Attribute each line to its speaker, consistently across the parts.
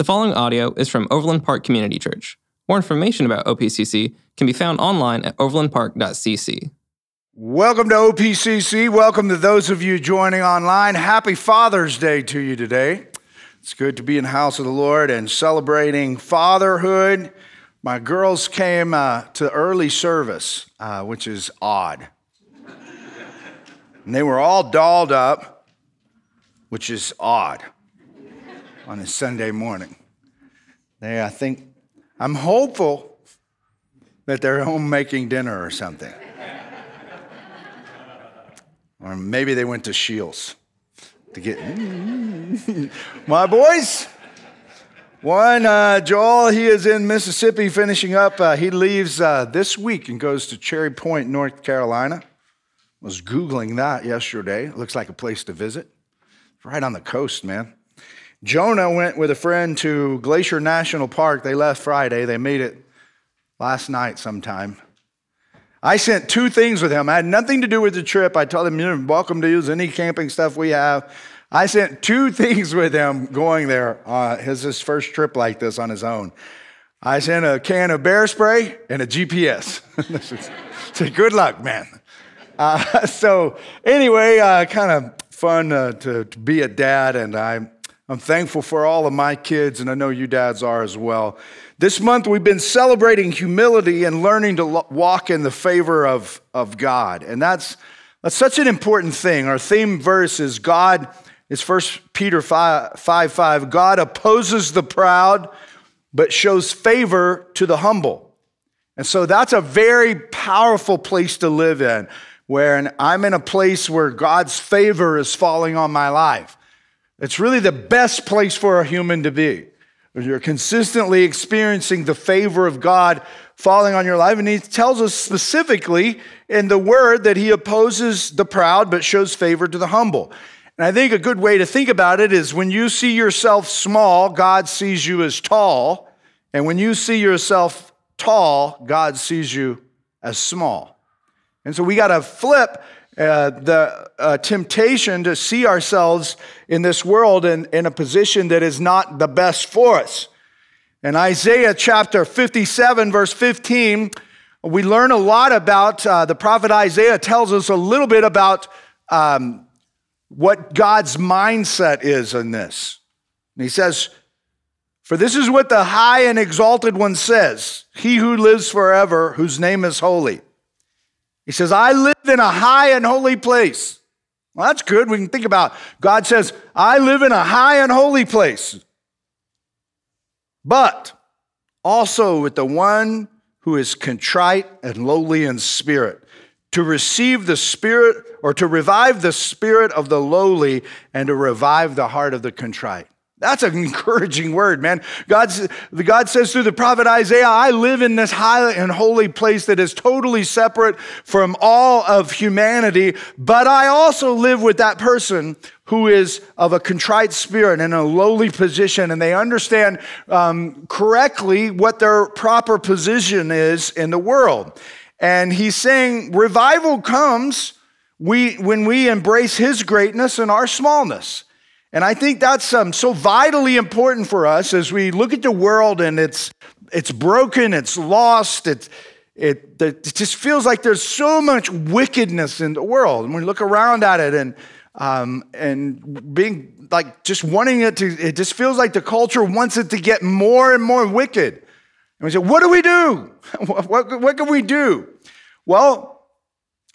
Speaker 1: The following audio is from Overland Park Community Church. More information about OPCC can be found online at overlandpark.cc.
Speaker 2: Welcome to OPCC. Welcome to those of you joining online. Happy Father's Day to you today. It's good to be in the house of the Lord and celebrating fatherhood. My girls came uh, to early service, uh, which is odd. and they were all dolled up, which is odd on a Sunday morning. They, I think, I'm hopeful that they're home making dinner or something. or maybe they went to Shields to get my boys. One, uh, Joel, he is in Mississippi finishing up. Uh, he leaves uh, this week and goes to Cherry Point, North Carolina. Was Googling that yesterday. Looks like a place to visit. Right on the coast, man. Jonah went with a friend to Glacier National Park. They left Friday. They made it last night sometime. I sent two things with him. I had nothing to do with the trip. I told him, you're welcome to use any camping stuff we have. I sent two things with him going there. Uh, his, his first trip like this on his own. I sent a can of bear spray and a GPS. Say, good luck, man. Uh, so, anyway, uh, kind of fun uh, to, to be a dad, and I'm I'm thankful for all of my kids, and I know you dads are as well. This month, we've been celebrating humility and learning to walk in the favor of, of God. And that's, that's such an important thing. Our theme verse is God, is 1 Peter 5, 5 5. God opposes the proud, but shows favor to the humble. And so that's a very powerful place to live in, where I'm in a place where God's favor is falling on my life. It's really the best place for a human to be. You're consistently experiencing the favor of God falling on your life. And he tells us specifically in the word that he opposes the proud but shows favor to the humble. And I think a good way to think about it is when you see yourself small, God sees you as tall. And when you see yourself tall, God sees you as small. And so we got to flip uh, the uh, temptation to see ourselves in this world in, in a position that is not the best for us. In Isaiah chapter 57, verse 15, we learn a lot about uh, the prophet Isaiah tells us a little bit about um, what God's mindset is in this. And he says, For this is what the high and exalted one says, He who lives forever, whose name is holy. He says, I live in a high and holy place. Well, that's good. We can think about God says, I live in a high and holy place. But also with the one who is contrite and lowly in spirit, to receive the spirit or to revive the spirit of the lowly and to revive the heart of the contrite. That's an encouraging word, man. God's, God says through the prophet Isaiah, I live in this high and holy place that is totally separate from all of humanity, but I also live with that person who is of a contrite spirit and in a lowly position, and they understand um, correctly what their proper position is in the world. And he's saying revival comes we, when we embrace his greatness and our smallness. And I think that's um, so vitally important for us as we look at the world and it's, it's broken, it's lost, it, it just feels like there's so much wickedness in the world. And we look around at it and, um, and being like just wanting it to, it just feels like the culture wants it to get more and more wicked. And we say, what do we do? what, what, what can we do? Well,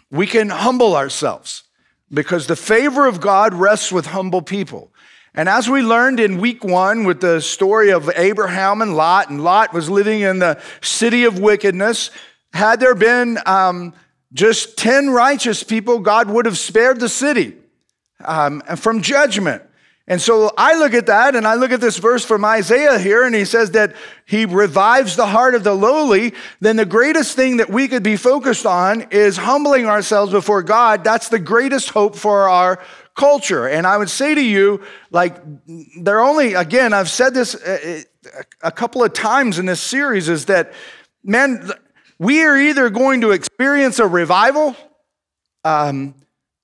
Speaker 2: we can humble ourselves because the favor of God rests with humble people. And as we learned in week one with the story of Abraham and Lot, and Lot was living in the city of wickedness, had there been um, just 10 righteous people, God would have spared the city um, from judgment. And so I look at that and I look at this verse from Isaiah here, and he says that he revives the heart of the lowly. Then the greatest thing that we could be focused on is humbling ourselves before God. That's the greatest hope for our culture. And I would say to you, like, there are only, again, I've said this a couple of times in this series, is that, man, we are either going to experience a revival um,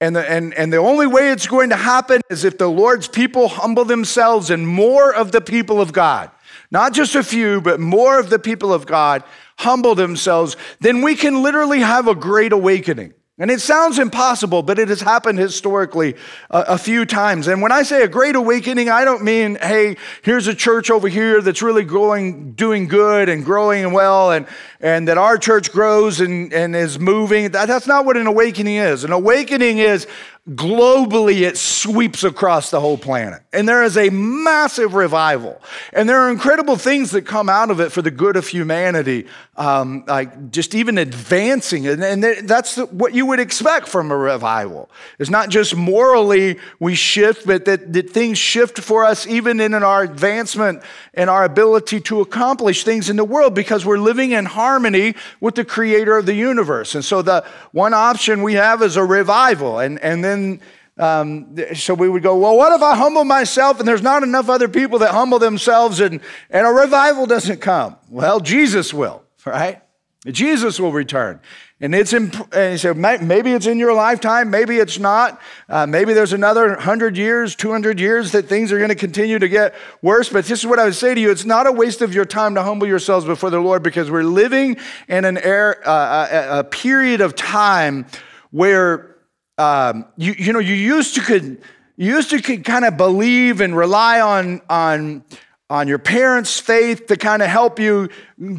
Speaker 2: And the, and, and the only way it's going to happen is if the Lord's people humble themselves and more of the people of God, not just a few, but more of the people of God humble themselves, then we can literally have a great awakening. And it sounds impossible, but it has happened historically a, a, few times. And when I say a great awakening, I don't mean, hey, here's a church over here that's really growing, doing good and growing well, and, and that our church grows and, and is moving. That, that's not what an awakening is. An awakening is globally it sweeps across the whole planet. And there is a massive revival. And there are incredible things that come out of it for the good of humanity um, like just even advancing. And, and that's what you would expect from a revival. It's not just morally we shift but that, that things shift for us even in our advancement and our ability to accomplish things in the world because we're living in harmony with the creator of the universe. And so the one option we have is a revival. And, and then then um, so we would go, well, what if I humble myself and there's not enough other people that humble themselves and, and a revival doesn't come? Well, Jesus will, right? Jesus will return. And it's imp- and he said, maybe it's in your lifetime, maybe it's not. Uh, maybe there's another 100 years, 200 years that things are going to continue to get worse. But this is what I would say to you it's not a waste of your time to humble yourselves before the Lord because we're living in an air, uh, a, a period of time where um, you, you know, you used to could, you used to could kind of believe and rely on, on, on your parents' faith to kind of help you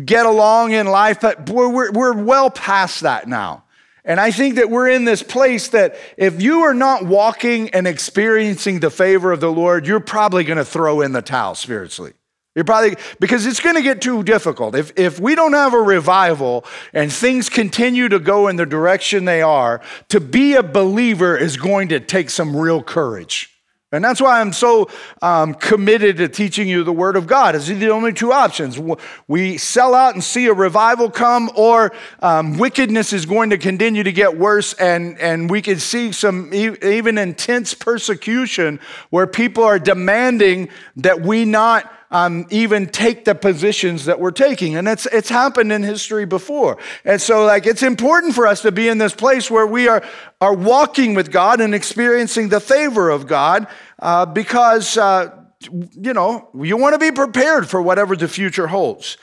Speaker 2: get along in life. But boy, we're, we're well past that now. And I think that we're in this place that if you are not walking and experiencing the favor of the Lord, you're probably going to throw in the towel spiritually. You're probably, because it's going to get too difficult. If, if we don't have a revival and things continue to go in the direction they are, to be a believer is going to take some real courage. And that's why I'm so um, committed to teaching you the Word of God. It's the only two options. We sell out and see a revival come, or um, wickedness is going to continue to get worse, and, and we can see some even intense persecution where people are demanding that we not um, even take the positions that we're taking. And it's, it's happened in history before. And so, like, it's important for us to be in this place where we are, are walking with God and experiencing the favor of God uh, because, uh, you know, you want to be prepared for whatever the future holds.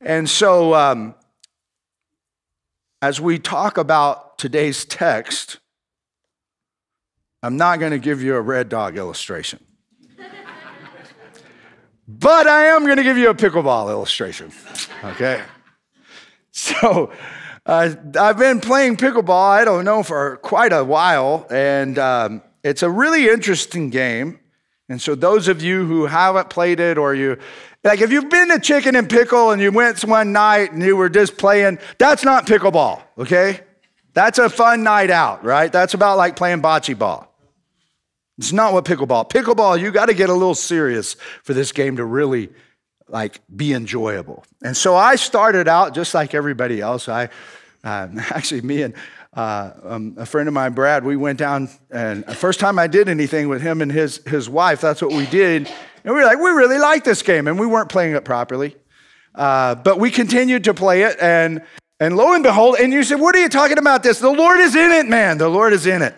Speaker 2: And so, um, as we talk about today's text, I'm not going to give you a red dog illustration. But I am going to give you a pickleball illustration. Okay? So uh, I've been playing pickleball, I don't know, for quite a while. And um, it's a really interesting game. And so, those of you who haven't played it, or you, like, if you've been to Chicken and Pickle and you went one night and you were just playing, that's not pickleball, okay? That's a fun night out, right? That's about like playing bocce ball. It's not what pickleball. Pickleball, you got to get a little serious for this game to really like be enjoyable. And so I started out just like everybody else. I uh, actually me and uh, um, a friend of mine, Brad, we went down and the first time I did anything with him and his his wife, that's what we did. And we were like, we really like this game, and we weren't playing it properly, uh, but we continued to play it. And and lo and behold, and you said, what are you talking about? This the Lord is in it, man. The Lord is in it.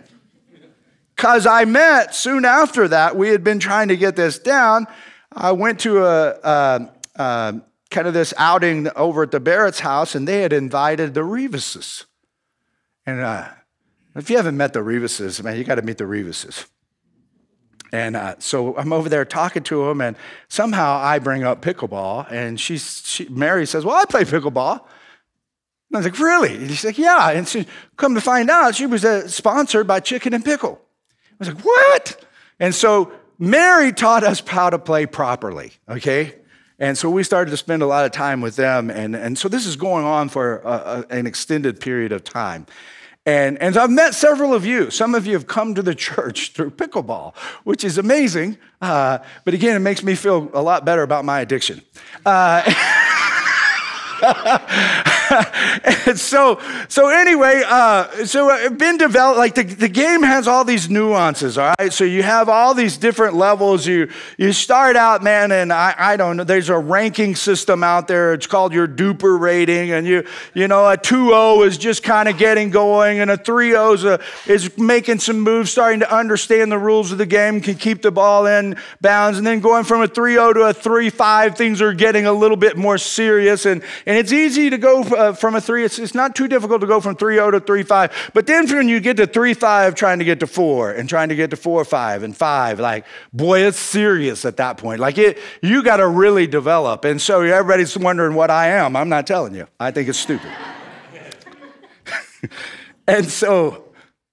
Speaker 2: Because I met soon after that, we had been trying to get this down. I went to a, a, a kind of this outing over at the Barrett's house, and they had invited the Reeveses. And uh, if you haven't met the Reeveses, man, you got to meet the Reeveses. And uh, so I'm over there talking to them, and somehow I bring up pickleball, and she's, she, Mary says, "Well, I play pickleball." And I was like, "Really?" And she's like, "Yeah." And she, come to find out, she was uh, sponsored by Chicken and Pickle. I was like, what? And so Mary taught us how to play properly, okay? And so we started to spend a lot of time with them. And, and so this is going on for a, a, an extended period of time. And, and I've met several of you. Some of you have come to the church through pickleball, which is amazing. Uh, but again, it makes me feel a lot better about my addiction. Uh, and so, so anyway, uh, so uh, been developed, like the, the game has all these nuances, all right? So you have all these different levels. You, you start out, man, and I, I don't know, there's a ranking system out there. It's called your DUPR rating. And you, you know, a 2-0 is just kind of getting going and a 3-0 is, a, is making some moves, starting to understand the rules of the game, can keep the ball in bounds. And then going from a 3-0 to a 3-5, things are getting a little bit more serious. And, and it's easy to go uh, from a 3, it's, it's not too difficult to go from 3-0 to 3-5. But then when you get to 3-5, trying to get to 4 and trying to get to 4-5 and 5, like, boy, it's serious at that point. Like, it, you got to really develop. And so everybody's wondering what I am. I'm not telling you. I think it's stupid. and so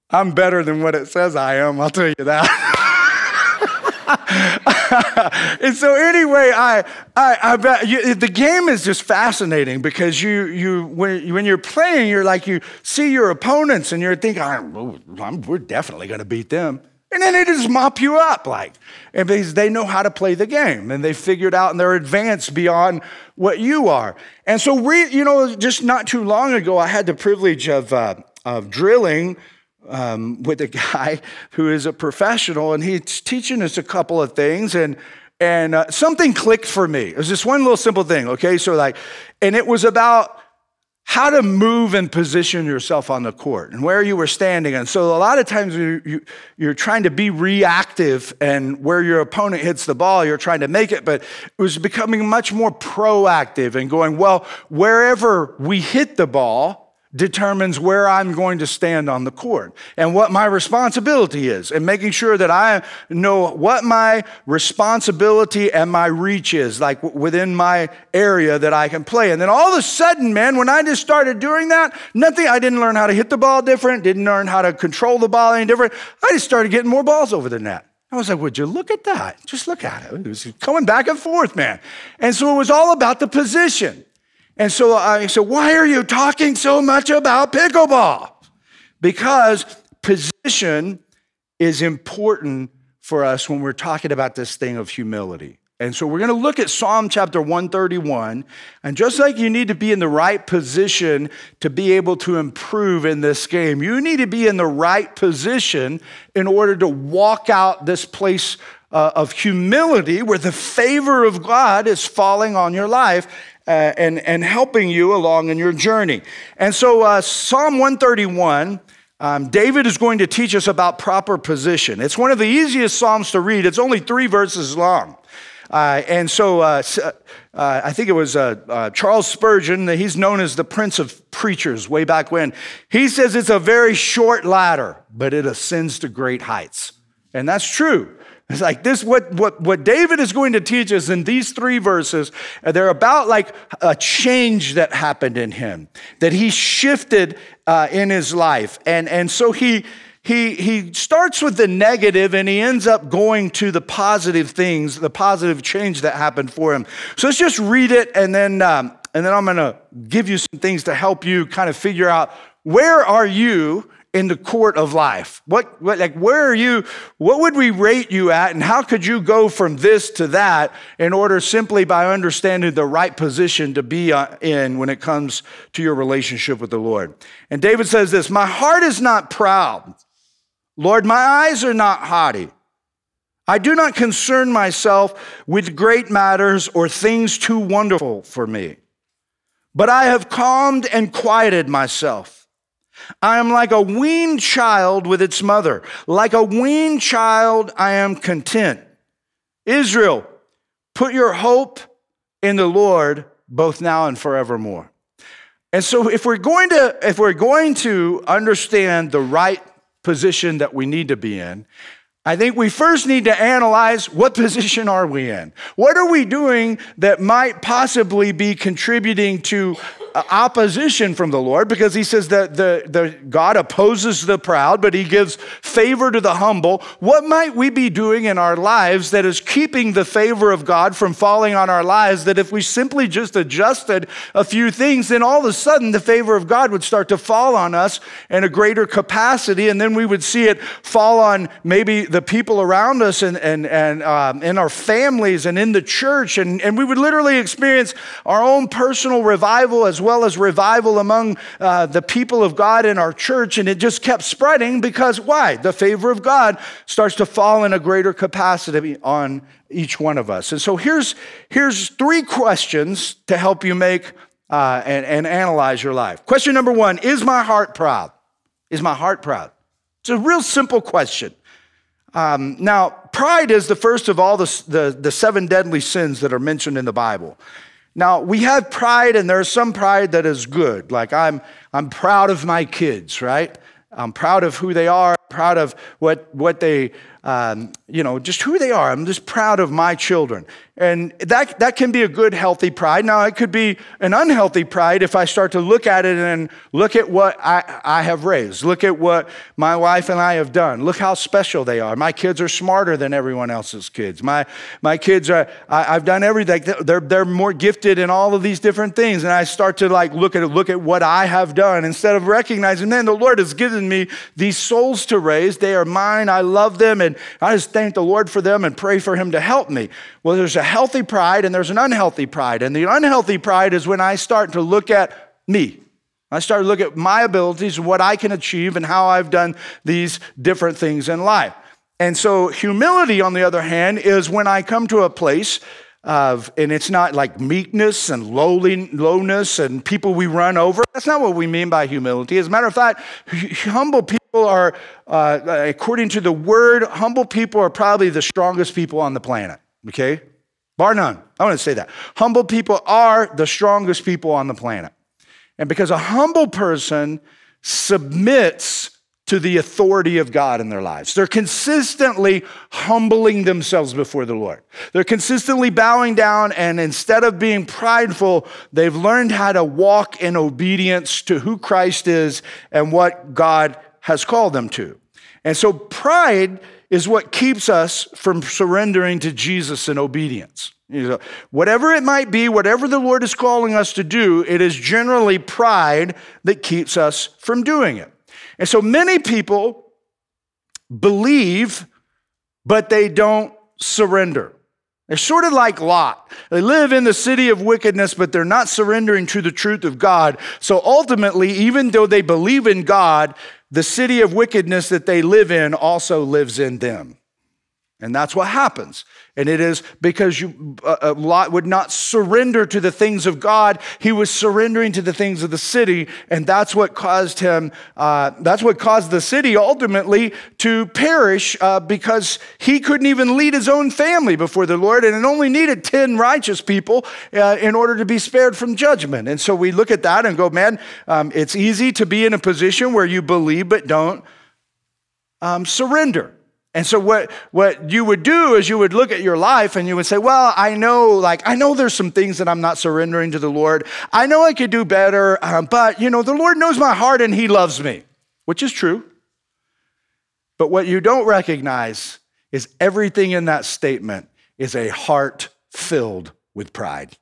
Speaker 2: I'm better than what it says I am, I'll tell you that. and so anyway, I, I, I bet you, the game is just fascinating because you, you, when, when you're playing, you're like, you see your opponents and you're thinking, I'm, we're definitely going to beat them. And then they just mop you up, like, and because they know how to play the game and they figured out and they're advanced beyond what you are. And so, re, you know, just not too long ago, I had the privilege of, uh, of drilling um, with a guy who is a professional, and he's teaching us a couple of things, and and uh, something clicked for me. It was just one little simple thing, okay? So like, and it was about how to move and position yourself on the court and where you were standing. And so a lot of times you, you, you're trying to be reactive, and where your opponent hits the ball, you're trying to make it. But it was becoming much more proactive and going, well, wherever we hit the ball determines where I'm going to stand on the court and what my responsibility is, and making sure that I know what my responsibility and my reach is, like within my area that I can play. And then all of a sudden, man, when I just started doing that, nothing, I didn't learn how to hit the ball different, didn't learn how to control the ball any different. I just started getting more balls over the net. I was like, would you look at that? Just look at it. It was coming back and forth, man. And so it was all about the position. And so I said, Why are you talking so much about pickleball? Because position is important for us when we're talking about this thing of humility. And so we're going to look at Psalm chapter 131. And just like you need to be in the right position to be able to improve in this game, you need to be in the right position in order to walk out this place uh, of humility where the favor of God is falling on your life uh, and, and helping you along in your journey. And so, uh, Psalm 131. Um, David is going to teach us about proper position. It's one of the easiest Psalms to read. It's only three verses long. Uh, and so uh, uh, I think it was uh, uh, Charles Spurgeon, he's known as the Prince of Preachers way back when. He says it's a very short ladder, but it ascends to great heights. And that's true. It's like this, what, what, what David is going to teach us in these three verses, uh, they're about like a change that happened in him, that he shifted uh, in his life. And, and so he, he, he starts with the negative and he ends up going to the positive things, the positive change that happened for him. So let's just read it and then, um, and then I'm going to give you some things to help you kind of figure out where are you in the court of life? What, what, like, where are you? What would we rate you at? And how could you go from this to that in order simply by understanding the right position to be uh, in when it comes to your relationship with the Lord? And David says this My heart is not proud. Lord, my eyes are not haughty. I do not concern myself with great matters or things too wonderful for me. But I have calmed and quieted myself. I am like a weaned child with its mother. Like a weaned child, I am content. Israel, put your hope in the Lord both now and forevermore. And so if we're going to if we're going to understand the right position that we need to be in, I think we first need to analyze what position are we in? What are we doing that might possibly be contributing to opposition from the Lord because he says that the, the God opposes the proud, but he gives favor to the humble. What might we be doing in our lives that is keeping the favor of God from falling on our lives? That if we simply just adjusted a few things, then all of a sudden the favor of God would start to fall on us in a greater capacity, and then we would see it fall on maybe the people around us and, and, and um, in our families and in the church, and, and we would literally experience our own personal revival as well as revival among uh, the people of God in our church. And it just kept spreading because why? The favor of God starts to fall in a greater capacity on each one of us. And so here's, here's three questions to help you make uh, and, and analyze your life. Question number one Is my heart proud? Is my heart proud? It's a real simple question. Um, now, pride is the first of all the, the, the seven deadly sins that are mentioned in the Bible. Now, we have pride, and there's some pride that is good. Like, I'm, I'm proud of my kids, right? I'm proud of who they are, proud of what, what they, um, you know, just who they are. I'm just proud of my children. And that, that can be a good, healthy pride. Now, it could be an unhealthy pride if I start to look at it and look at what I, I have raised. Look at what my wife and I have done. Look how special they are. My kids are smarter than everyone else's kids. My, my kids are, I, have done everything. They're, they're more gifted in all of these different things. And I start to like look at it, look at what I have done instead of recognizing, man, the Lord has given me these souls to raise. They are mine. I love them. And I just thank the Lord for them and pray for Him to help me. Well, there's a healthy pride and there's an unhealthy pride. And the unhealthy pride is when I start to look at me. I start to look at my abilities what I can achieve and how I've done these different things in life. And so, humility, on the other hand, is when I come to a place of, and it's not like meekness and lowly, lowness and people we run over. That's not what we mean by humility. As a matter of fact, humble people are, uh, according to the word, humble people are probably the strongest people on the planet okay? Bar none. I want to say that. Humble people are the strongest people on the planet. And because a humble person submits to the authority of God in their lives. They're consistently humbling themselves before the Lord. They're consistently bowing down, and instead of being prideful, they've learned how to walk in obedience to who Christ is and what God has called them to. And so, pride is what keeps us from surrendering to Jesus in obedience. You know, whatever it might be, whatever the Lord is calling us to do, it is generally pride that keeps us from doing it. And so many people believe, but they don't surrender. They're sort of like Lot. They live in the city of wickedness, but they're not surrendering to the truth of God. So ultimately, even though they believe in God, the city of wickedness that they live in also lives in them. And that's what happens. And it is because you, uh, uh, Lot would not surrender to the things of God. He was surrendering to the things of the city. And that's what caused him, uh, that's what caused the city ultimately to perish uh, because he couldn't even lead his own family before the Lord. And it only needed 10 righteous people uh, in order to be spared from judgment. And so we look at that and go, man, um, it's easy to be in a position where you believe but don't um, surrender. And so what, what you would do is you would look at your life and you would say, well, I know, like, I know there's some things that I'm not surrendering to the Lord. I know I could do better, um, but, you know, the Lord knows my heart and he loves me, which is true. But what you don't recognize is everything in that statement is a heart filled with pride.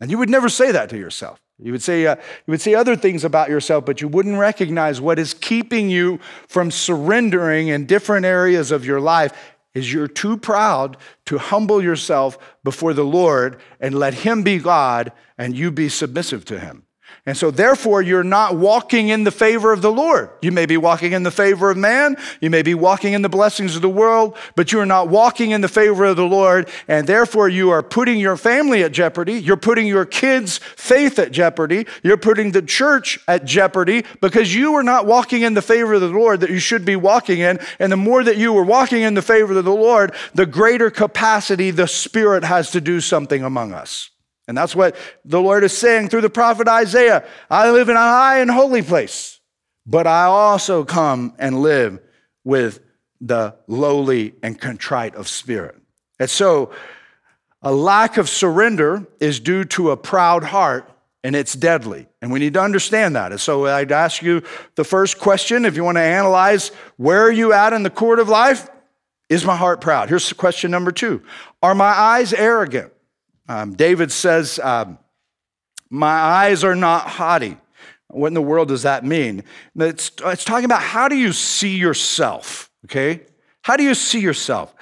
Speaker 2: And you would never say that to yourself. You would say, uh, you would say other things about yourself, but you wouldn't recognize what is keeping you from surrendering in different areas of your life is you're too proud to humble yourself before the Lord and let Him be God and you be submissive to Him. And so, therefore, you're not walking in the favor of the Lord. You may be walking in the favor of man, you may be walking in the blessings of the world, but you are not walking in the favor of the Lord. And therefore, you are putting your family at jeopardy. You're putting your kids' faith at jeopardy. You're putting the church at jeopardy because you are not walking in the favor of the Lord that you should be walking in. And the more that you are walking in the favor of the Lord, the greater capacity the Spirit has to do something among us. And that's what the Lord is saying through the prophet Isaiah I live in a high and holy place, but I also come and live with the lowly and contrite of spirit. And so, a lack of surrender is due to a proud heart, and it's deadly. And we need to understand that. And so, I'd ask you the first question if you want to analyze where are you at in the court of life? Is my heart proud? Here's question number two Are my eyes arrogant? Um, David says, um, My eyes are not haughty. What in the world does that mean? It's, it's talking about how do you see yourself, okay? How do you see yourself?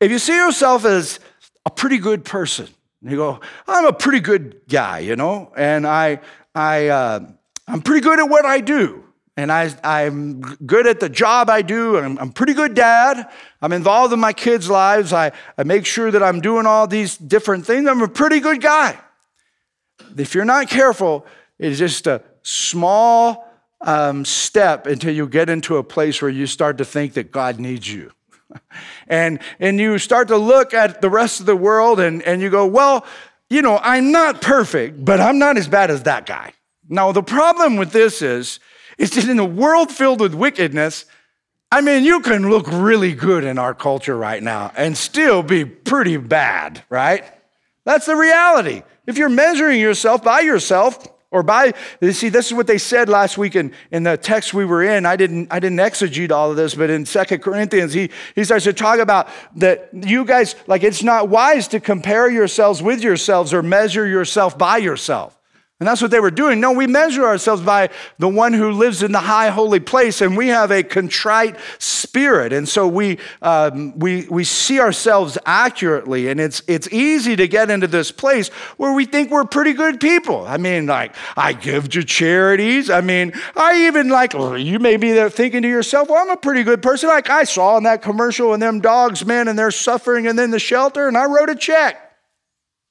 Speaker 2: If you see yourself as a pretty good person, you go, I'm a pretty good guy, you know, and I, I, uh, I'm pretty good at what I do. And I, I'm good at the job I do. I'm, I'm pretty good dad. I'm involved in my kids' lives. I, I make sure that I'm doing all these different things. I'm a pretty good guy. If you're not careful, it's just a small um, step until you get into a place where you start to think that God needs you. and, and you start to look at the rest of the world and, and you go, well, you know, I'm not perfect, but I'm not as bad as that guy. Now, the problem with this is, is that in a world filled with wickedness, I mean, you can look really good in our culture right now and still be pretty bad, right? That's the reality. If you're measuring yourself by yourself, or by you see this is what they said last week in, in the text we were in i didn't i didn't exegete all of this but in Second corinthians he, he starts to talk about that you guys like it's not wise to compare yourselves with yourselves or measure yourself by yourself and that's what they were doing. No, we measure ourselves by the one who lives in the high holy place, and we have a contrite spirit. And so we, um, we, we see ourselves accurately. And it's, it's easy to get into this place where we think we're pretty good people. I mean, like, I give to charities. I mean, I even like, you may be there thinking to yourself, well, I'm a pretty good person. Like I saw in that commercial and them dogs, man, and they're suffering and then the shelter, and I wrote a check.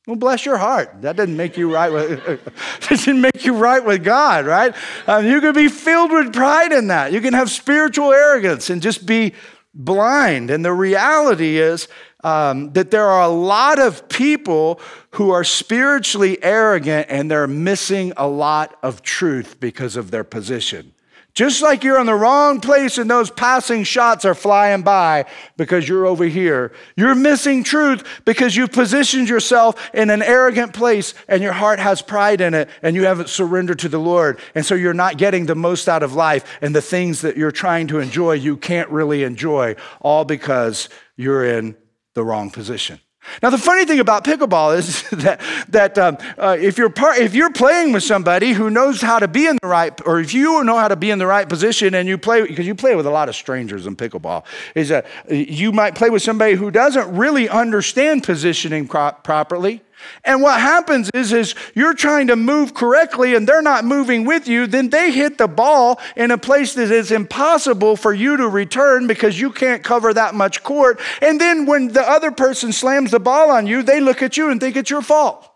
Speaker 2: Well, bless your heart. That didn't make you right with doesn't make you right with God, right? Um, you can be filled with pride in that. You can have spiritual arrogance and just be blind. And the reality is um, that there are a lot of people who are spiritually arrogant and they're missing a lot of truth because of their position. Just like you're in the wrong place and those passing shots are flying by because you're over here. You're missing truth because you've positioned yourself in an arrogant place and your heart has pride in it and you haven't surrendered to the Lord. And so you're not getting the most out of life and the things that you're trying to enjoy, you can't really enjoy, all because you're in the wrong position. Now, the funny thing about pickleball is that, that um, uh, if, you're part, if you're playing with somebody who knows how to be in the right, or if you know how to be in the right position and you play, because you play with a lot of strangers in pickleball, is that you might play with somebody who doesn't really understand positioning pro- properly. And what happens is, is you're trying to move correctly and they're not moving with you, then they hit the ball in a place that is impossible for you to return because you can't cover that much court. And then when the other person slams the ball on you, they look at you and think it's your fault.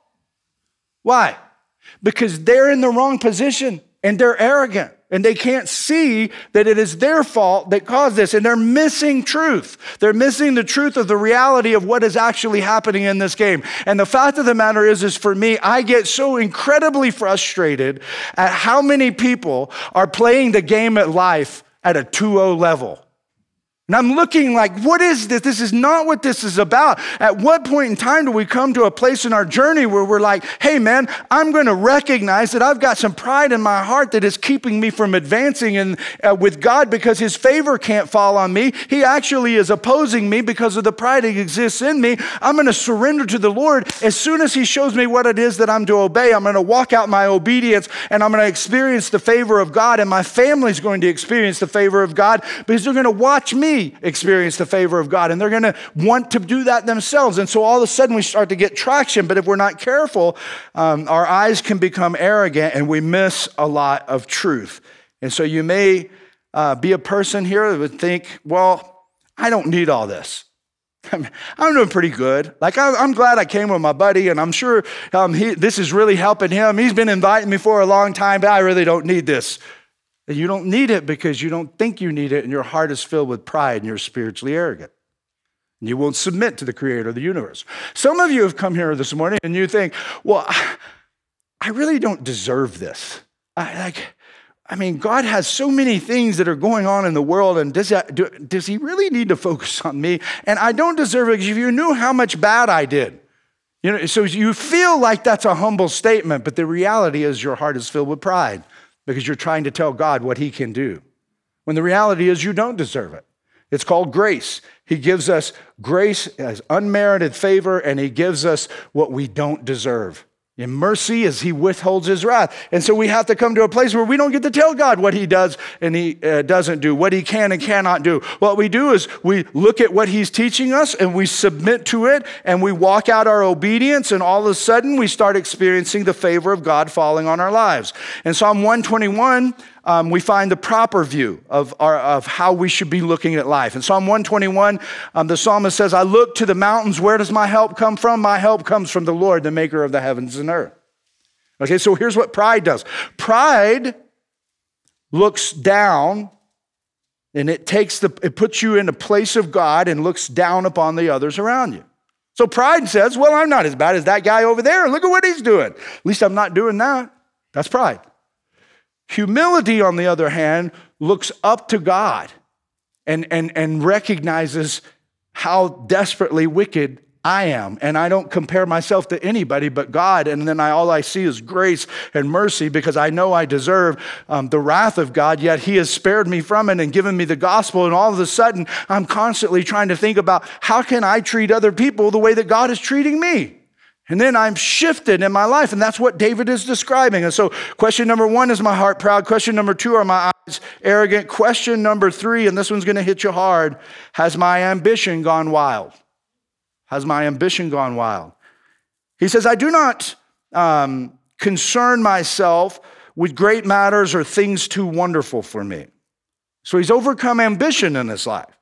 Speaker 2: Why? Because they're in the wrong position and they're arrogant and they can't see that it is their fault that caused this. And they're missing truth. They're missing the truth of the reality of what is actually happening in this game. And the fact of the matter is, is for me, I get so incredibly frustrated at how many people are playing the game at life at a 2-0 level. And I'm looking like, what is this? This is not what this is about. At what point in time do we come to a place in our journey where we're like, hey, man, I'm going to recognize that I've got some pride in my heart that is keeping me from advancing in, uh, with God because His favor can't fall on me. He actually is opposing me because of the pride that exists in me. I'm going to surrender to the Lord. As soon as He shows me what it is that I'm to obey, I'm going to walk out my obedience and I'm going to experience the favor of God, and my family's going to experience the favor of God because they're going to watch me experience the favor of God, and they're going to want to do that themselves. And so all of a sudden we start to get traction, but if we're not careful, um, our eyes can become arrogant and we miss a lot of truth. And so you may uh, be a person here that would think, well, I don't need all this. I'm doing pretty good. Like, I'm glad I came with my buddy, and I'm sure um, he, this is really helping him. He's been inviting me for a long time, but I really don't need this. And you don't need it because you don't think you need it, and your heart is filled with pride and you're spiritually arrogant. And you won't submit to the creator of the universe. Some of you have come here this morning and you think, well, I really don't deserve this. I, like, I mean, God has so many things that are going on in the world, and does, that, do, does He really need to focus on me? And I don't deserve it because if you knew how much bad I did, you know, so you feel like that's a humble statement, but the reality is your heart is filled with pride because you're trying to tell God what He can do. When the reality is you don't deserve it. It's called grace. He gives us grace as unmerited favor, and He gives us what we don't deserve. In mercy as he withholds his wrath. And so we have to come to a place where we don't get to tell God what he does and he uh, doesn't do, what he can and cannot do. What we do is we look at what he's teaching us and we submit to it and we walk out our obedience and all of a sudden we start experiencing the favor of God falling on our lives. In Psalm 121, um, we find the proper view of, our, of how we should be looking at life. In Psalm 121, um, the psalmist says, I look to the mountains. Where does my help come from? My help comes from the Lord, the maker of the heavens and earth. Okay, so here's what pride does pride looks down and it takes the it puts you in a place of God and looks down upon the others around you. So pride says, Well, I'm not as bad as that guy over there. Look at what he's doing. At least I'm not doing that. That's pride. Humility, on the other hand, looks up to God and, and, and recognizes how desperately wicked I am. And I don't compare myself to anybody but God. And then I, all I see is grace and mercy because I know I deserve um, the wrath of God, yet He has spared me from it and given me the gospel. And all of a sudden, I'm constantly trying to think about how can I treat other people the way that God is treating me? And then I'm shifted in my life. And that's what David is describing. And so, question number one is my heart proud? Question number two, are my eyes arrogant? Question number three, and this one's going to hit you hard has my ambition gone wild? Has my ambition gone wild? He says, I do not um, concern myself with great matters or things too wonderful for me. So he's overcome ambition in his life.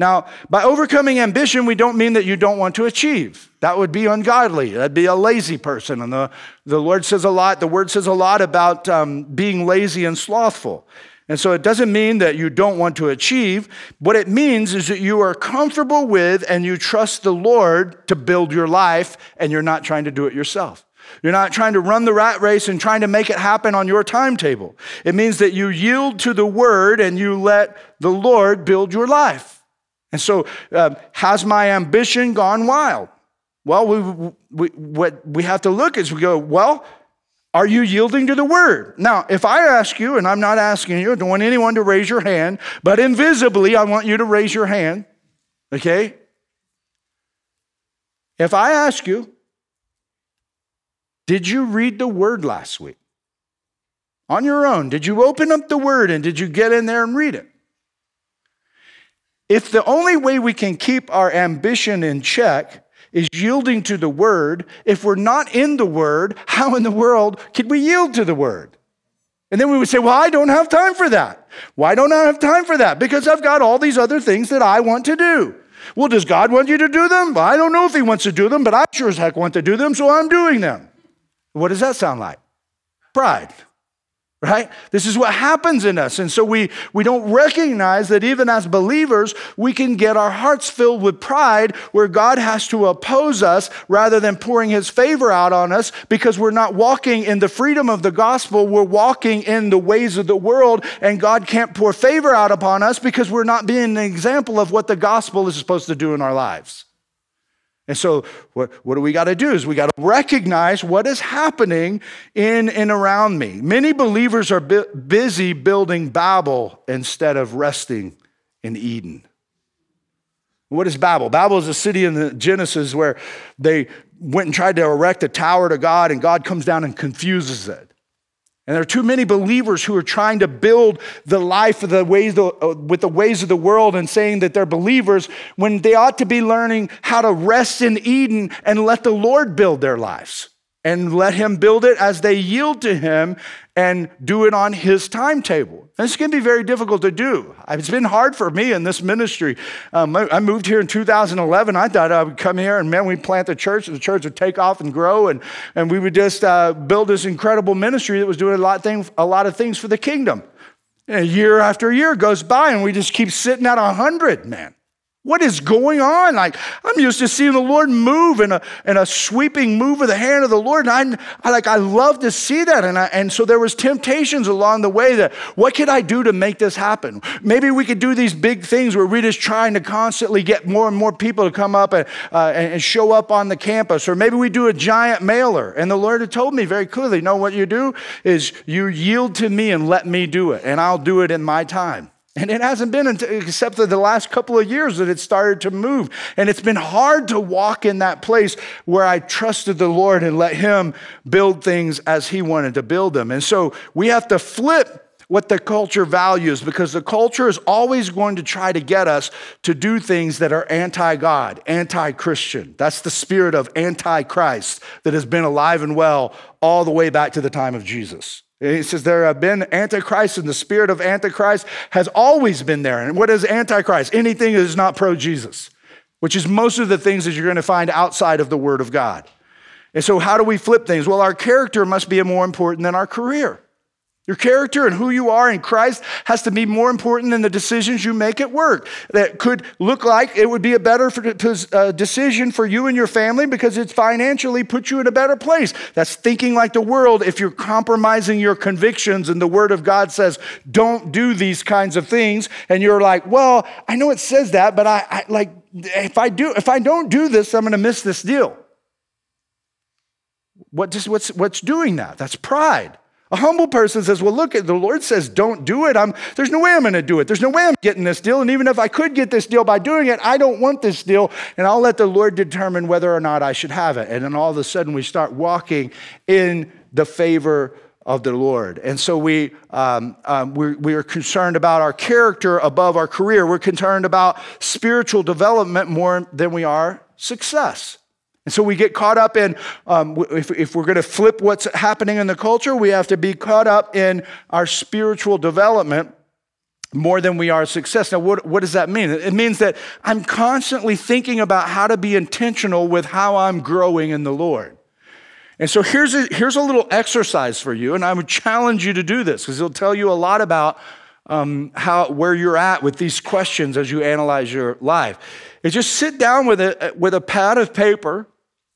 Speaker 2: Now, by overcoming ambition, we don't mean that you don't want to achieve. That would be ungodly. That'd be a lazy person. And the, the Lord says a lot, the word says a lot about um, being lazy and slothful. And so it doesn't mean that you don't want to achieve. What it means is that you are comfortable with and you trust the Lord to build your life and you're not trying to do it yourself. You're not trying to run the rat race and trying to make it happen on your timetable. It means that you yield to the word and you let the Lord build your life. And so, uh, has my ambition gone wild? Well, we, we, what we have to look is we go, well, are you yielding to the word? Now, if I ask you, and I'm not asking you, I don't want anyone to raise your hand, but invisibly, I want you to raise your hand, okay? If I ask you, did you read the word last week? On your own, did you open up the word and did you get in there and read it? If the only way we can keep our ambition in check is yielding to the word, if we're not in the word, how in the world can we yield to the word? And then we would say, Well, I don't have time for that. Why don't I have time for that? Because I've got all these other things that I want to do. Well, does God want you to do them? Well, I don't know if He wants to do them, but I sure as heck want to do them, so I'm doing them. What does that sound like? Pride right? This is what happens in us. And so we, we don't recognize that even as believers, we can get our hearts filled with pride where God has to oppose us rather than pouring his favor out on us because we're not walking in the freedom of the gospel. We're walking in the ways of the world, and God can't pour favor out upon us because we're not being an example of what the gospel is supposed to do in our lives. And so, what, what do we got to do? Is we got to recognize what is happening in and around me. Many believers are bu- busy building Babel instead of resting in Eden. What is Babel? Babel is a city in the Genesis where they went and tried to erect a tower to God, and God comes down and confuses it. And there are too many believers who are trying to build the life of the ways uh, with the ways of the world and saying that they're believers when they ought to be learning how to rest in Eden and let the Lord build their lives and let Him build it as they yield to Him and do it on His timetable. And This can be very difficult to do. It's been hard for me in this ministry. Um, I moved here in 2011. I thought I would come here and man, we'd plant the church, and the church would take off and grow, and, and we would just uh, build this incredible ministry that was doing a lot, thing, a lot of things for the kingdom. And year after year goes by, and we just keep sitting at 100, man. What is going on? Like, I'm used to seeing the Lord move in a, in a sweeping move of the hand of the Lord. And I, I like, I love to see that. And, I, and so there was temptations along the way that, what could I do to make this happen? Maybe we could do these big things where we're just trying to constantly get more and more people to come up and, uh, and show up on the campus. Or maybe we do a giant mailer. And the Lord had told me very clearly, no, what you do is you yield to me and let me do it. And I'll do it in my time. And it hasn't been except for the last couple of years that it started to move. And it's been hard to walk in that place where I trusted the Lord and let Him build things as He wanted to build them. And so we have to flip what the culture values because the culture is always going to try to get us to do things that are anti God, anti Christian. That's the spirit of anti Christ that has been alive and well all the way back to the time of Jesus. He says there have been antichrist, and the spirit of antichrist has always been there. And what is antichrist? Anything that is not pro Jesus, which is most of the things that you're going to find outside of the Word of God. And so, how do we flip things? Well, our character must be more important than our career. Your character and who you are in Christ has to be more important than the decisions you make at work. That could look like it would be a better uh, decision for you and your family because it's financially put you in a better place. That's thinking like the world if you're compromising your convictions and the Word of God says, don't do these kinds of things. And you're like, well, I know it says that, but I, I like, if I do, if I don't do this, I'm going to miss this deal. What just, what's, what's doing that? That's pride. A humble person says, Well, look, at the Lord says, don't do it. I'm, there's no way I'm going to do it. There's no way I'm getting this deal. And even if I could get this deal by doing it, I don't want this deal. And I'll let the Lord determine whether or not I should have it. And then all of a sudden, we start walking in the favor of the Lord. And so we, um, um, we, we are concerned about our character above our career. We're concerned about spiritual development more than we are success. And so we get caught up in, um, if, if we're going to flip what's happening in the culture, we have to be caught up in our spiritual development more than we are success. Now, what, what does that mean? It means that I'm constantly thinking about how to be intentional with how I'm growing in the Lord. And so here's a, here's a little exercise for you, and I would challenge you to do this because it'll tell you a lot about um, how, where you're at with these questions as you analyze your life. Is just sit down with a, with a pad of paper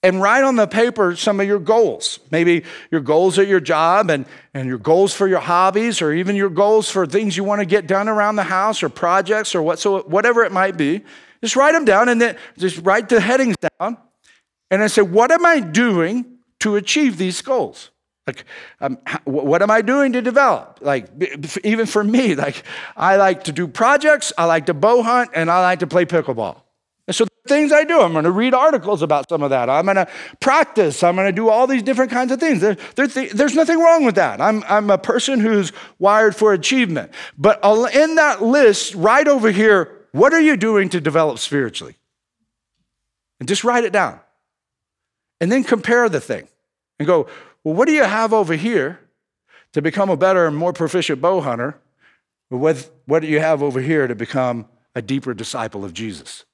Speaker 2: and write on the paper some of your goals. Maybe your goals at your job and, and your goals for your hobbies, or even your goals for things you want to get done around the house or projects or what, so whatever it might be. Just write them down and then just write the headings down. And I say, what am I doing to achieve these goals? Like, um, what am I doing to develop? Like, even for me, like, I like to do projects, I like to bow hunt, and I like to play pickleball. Things I do. I'm going to read articles about some of that. I'm going to practice. I'm going to do all these different kinds of things. There, there, there's nothing wrong with that. I'm, I'm a person who's wired for achievement. But in that list, right over here, what are you doing to develop spiritually? And just write it down. And then compare the thing and go, well, what do you have over here to become a better and more proficient bow hunter? With what do you have over here to become a deeper disciple of Jesus?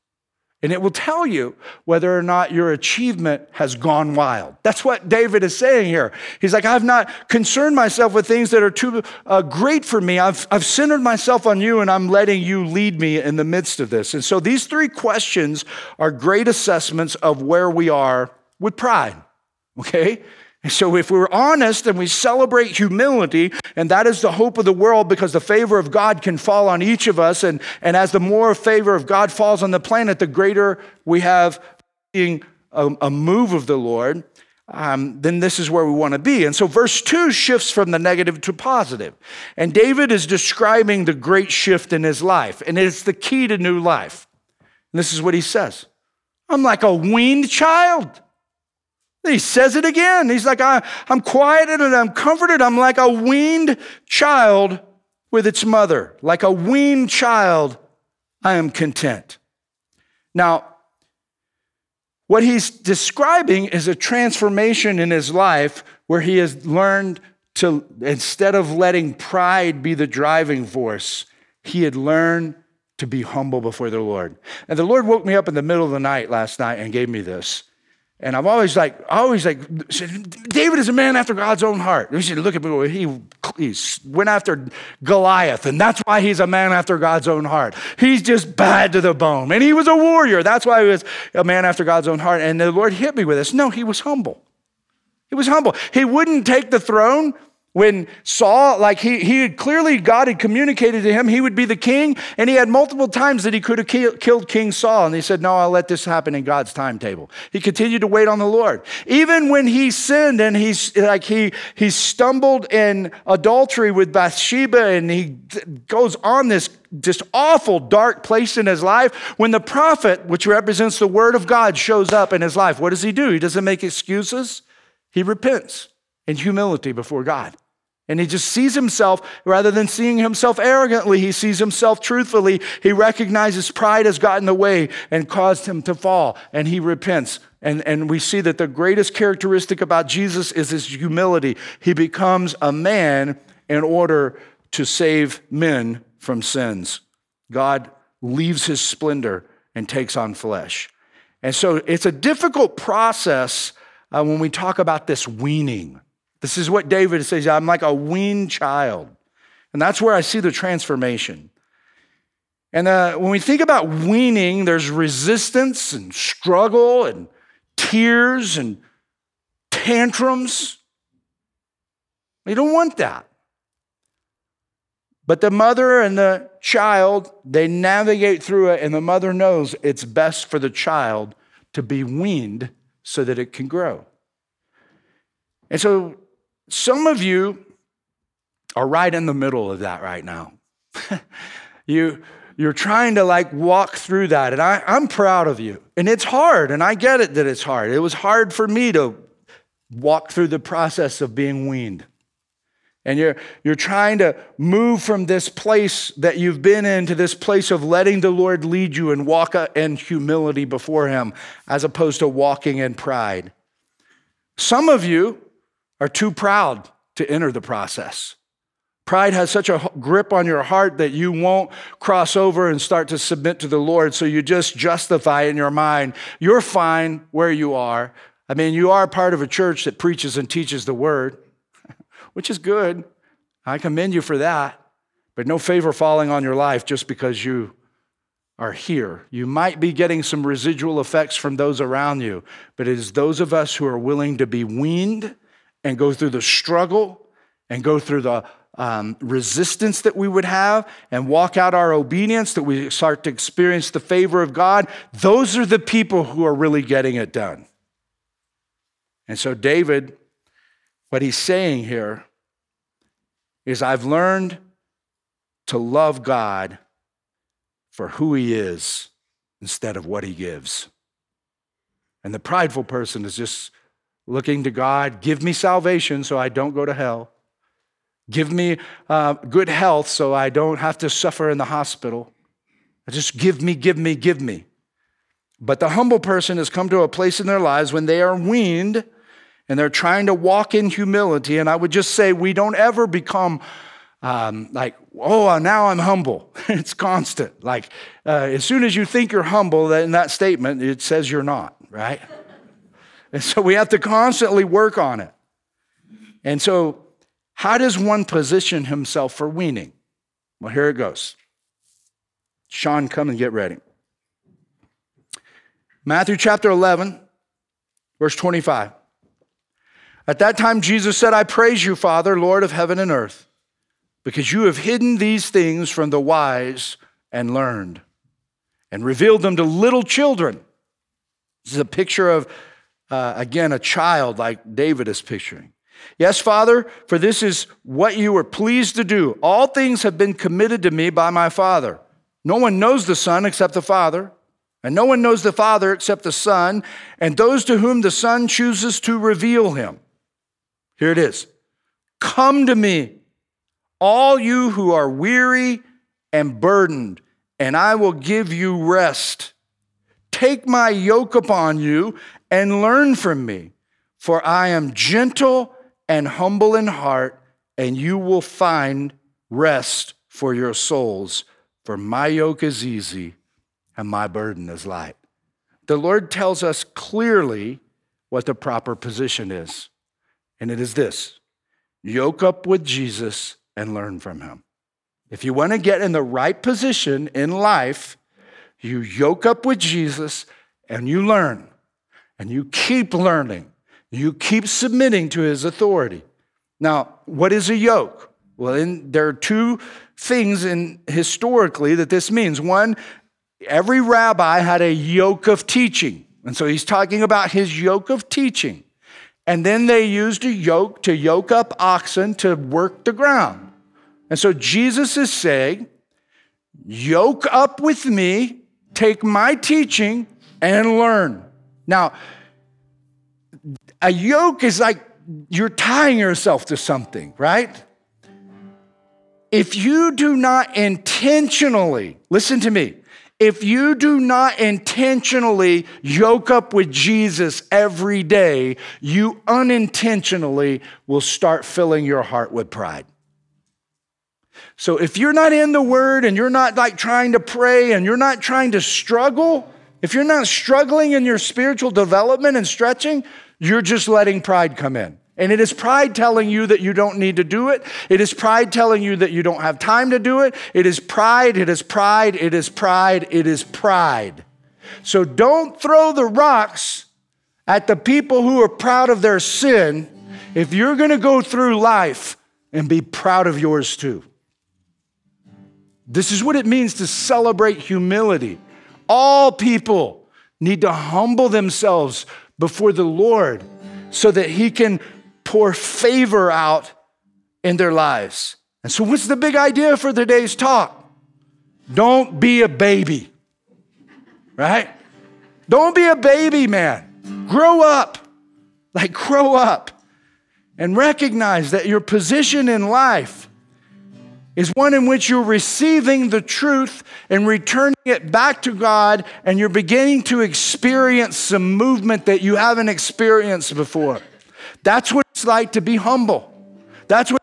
Speaker 2: And it will tell you whether or not your achievement has gone wild. That's what David is saying here. He's like, I've not concerned myself with things that are too uh, great for me. I've, I've centered myself on you and I'm letting you lead me in the midst of this. And so these three questions are great assessments of where we are with pride. Okay? And so, if we're honest and we celebrate humility, and that is the hope of the world because the favor of God can fall on each of us, and, and as the more favor of God falls on the planet, the greater we have being a, a move of the Lord, um, then this is where we want to be. And so, verse 2 shifts from the negative to positive. And David is describing the great shift in his life, and it's the key to new life. And this is what he says I'm like a weaned child. He says it again. He's like, I, am quieted and I'm comforted. I'm like a weaned child with its mother. Like a weaned child, I am content. Now, what he's describing is a transformation in his life where he has learned to, instead of letting pride be the driving force, he had learned to be humble before the Lord. And the Lord woke me up in the middle of the night last night and gave me this. And I'm always like, always like, David is a man after God's own heart. You should look at me. He, he went after Goliath, and that's why he's a man after God's own heart. He's just bad to the bone. And he was a warrior. That's why he was a man after God's own heart. And the Lord hit me with this. No, he was humble. He was humble. He wouldn't take the throne when Saul, like he, he had clearly, God had communicated to him he would be the king, and he had multiple times that he could have ki- killed King Saul, and he said, No, I'll let this happen in God's timetable. He continued to wait on the Lord. Even when he sinned and he's like he he stumbled in adultery with Bathsheba, and he goes on this just awful dark place in his life. When the prophet, which represents the word of God, shows up in his life, what does he do? He doesn't make excuses, he repents in humility before God. And he just sees himself, rather than seeing himself arrogantly, he sees himself truthfully. He recognizes pride has gotten in the way and caused him to fall, and he repents. And, and we see that the greatest characteristic about Jesus is his humility. He becomes a man in order to save men from sins. God leaves his splendor and takes on flesh. And so it's a difficult process uh, when we talk about this weaning. This is what David says I'm like a weaned child. And that's where I see the transformation. And uh, when we think about weaning, there's resistance and struggle and tears and tantrums. You don't want that. But the mother and the child, they navigate through it, and the mother knows it's best for the child to be weaned so that it can grow. And so some of you are right in the middle of that right now. you, you're trying to like walk through that, and I, I'm proud of you. And it's hard, and I get it that it's hard. It was hard for me to walk through the process of being weaned. And you're, you're trying to move from this place that you've been in to this place of letting the Lord lead you and walk uh, in humility before Him as opposed to walking in pride. Some of you are too proud to enter the process. Pride has such a grip on your heart that you won't cross over and start to submit to the Lord. So you just justify in your mind, you're fine where you are. I mean, you are part of a church that preaches and teaches the word, which is good. I commend you for that. But no favor falling on your life just because you are here. You might be getting some residual effects from those around you, but it is those of us who are willing to be weaned and go through the struggle and go through the um, resistance that we would have and walk out our obedience, that we start to experience the favor of God, those are the people who are really getting it done. And so, David, what he's saying here is I've learned to love God for who he is instead of what he gives. And the prideful person is just looking to God, give me salvation so I don't go to hell. Give me uh, good health so I don't have to suffer in the hospital. Just give me, give me, give me. But the humble person has come to a place in their lives when they are weaned and they're trying to walk in humility. And I would just say, we don't ever become um, like, oh, now I'm humble. it's constant. Like, uh, as soon as you think you're humble, in that statement, it says you're not, right? And so we have to constantly work on it. And so, how does one position himself for weaning? Well, here it goes. Sean, come and get ready. Matthew chapter 11, verse 25. At that time, Jesus said, I praise you, Father, Lord of heaven and earth, because you have hidden these things from the wise and learned and revealed them to little children. This is a picture of uh, again, a child like David is picturing. Yes, Father, for this is what you were pleased to do. All things have been committed to me by my Father. No one knows the Son except the Father, and no one knows the Father except the Son, and those to whom the Son chooses to reveal him. Here it is Come to me, all you who are weary and burdened, and I will give you rest. Take my yoke upon you and learn from me, for I am gentle and humble in heart, and you will find rest for your souls. For my yoke is easy and my burden is light. The Lord tells us clearly what the proper position is, and it is this yoke up with Jesus and learn from him. If you want to get in the right position in life, you yoke up with Jesus and you learn and you keep learning, you keep submitting to his authority. Now, what is a yoke? Well, in, there are two things in historically that this means. One, every rabbi had a yoke of teaching. And so he's talking about his yoke of teaching. And then they used a yoke to yoke up oxen to work the ground. And so Jesus is saying, yoke up with me, take my teaching, and learn. Now, a yoke is like you're tying yourself to something, right? If you do not intentionally, listen to me, if you do not intentionally yoke up with Jesus every day, you unintentionally will start filling your heart with pride. So if you're not in the word and you're not like trying to pray and you're not trying to struggle, if you're not struggling in your spiritual development and stretching, you're just letting pride come in. And it is pride telling you that you don't need to do it. It is pride telling you that you don't have time to do it. It is pride, it is pride, it is pride, it is pride. So don't throw the rocks at the people who are proud of their sin if you're going to go through life and be proud of yours too. This is what it means to celebrate humility. All people need to humble themselves before the Lord so that He can pour favor out in their lives. And so, what's the big idea for today's talk? Don't be a baby, right? Don't be a baby, man. Grow up. Like, grow up and recognize that your position in life is one in which you're receiving the truth and returning it back to God, and you're beginning to experience some movement that you haven't experienced before. That's what it's like to be humble. That's what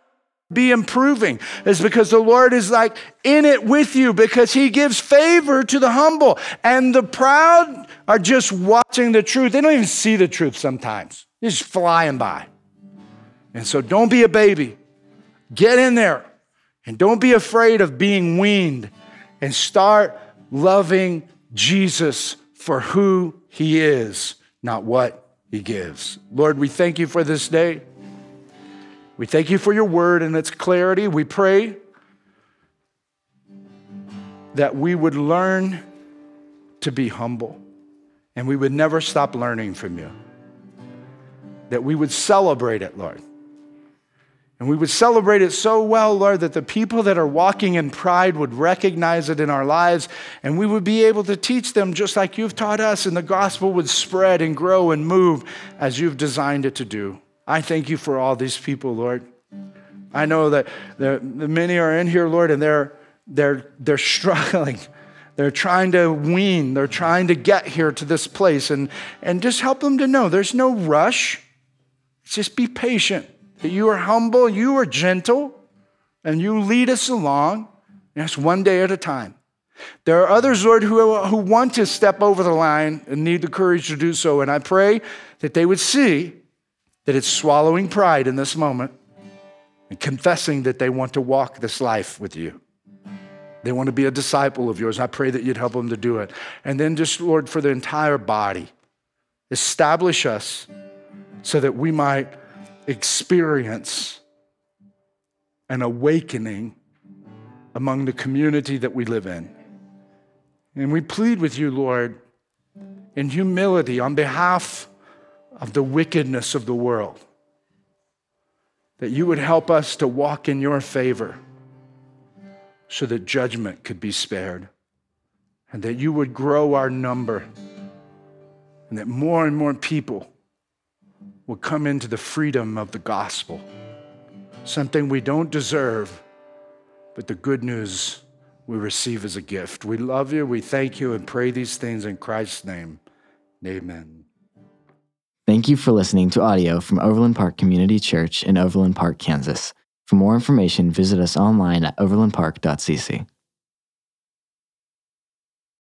Speaker 2: be improving is because the Lord is like in it with you because he gives favor to the humble and the proud are just watching the truth. They don't even see the truth sometimes. They're just flying by. And so don't be a baby. Get in there and don't be afraid of being weaned and start loving Jesus for who he is, not what he gives. Lord, we thank you for this day. We thank you for your word and its clarity. We pray that we would learn to be humble and we would never stop learning from you. That we would celebrate it, Lord. And we would celebrate it so well, Lord, that the people that are walking in pride would recognize it in our lives, and we would be able to teach them just like you've taught us, and the gospel would spread and grow and move as you've designed it to do. I thank you for all these people, Lord. I know that the, many are in here, Lord, and they're, they're, they're struggling. They're trying to wean, they're trying to get here to this place, and, and just help them to know there's no rush. Just be patient that you are humble, you are gentle, and you lead us along. That's one day at a time. There are others, Lord, who, who want to step over the line and need the courage to do so. And I pray that they would see that it's swallowing pride in this moment and confessing that they want to walk this life with you. They want to be a disciple of yours. I pray that you'd help them to do it. And then, just, Lord, for the entire body, establish us so that we might experience an awakening among the community that we live in. And we plead with you, Lord, in humility on behalf of the wickedness of the world, that you would help us to walk in your favor so that judgment could be spared, and that you would grow our number, and that more and more people will come into the freedom of the gospel, something we don't deserve, but the good news we receive as a gift. We love you, we thank you, and pray these things in Christ's name. Amen.
Speaker 3: Thank you for listening to audio from Overland Park Community Church in Overland Park, Kansas. For more information, visit us online at overlandpark.cc.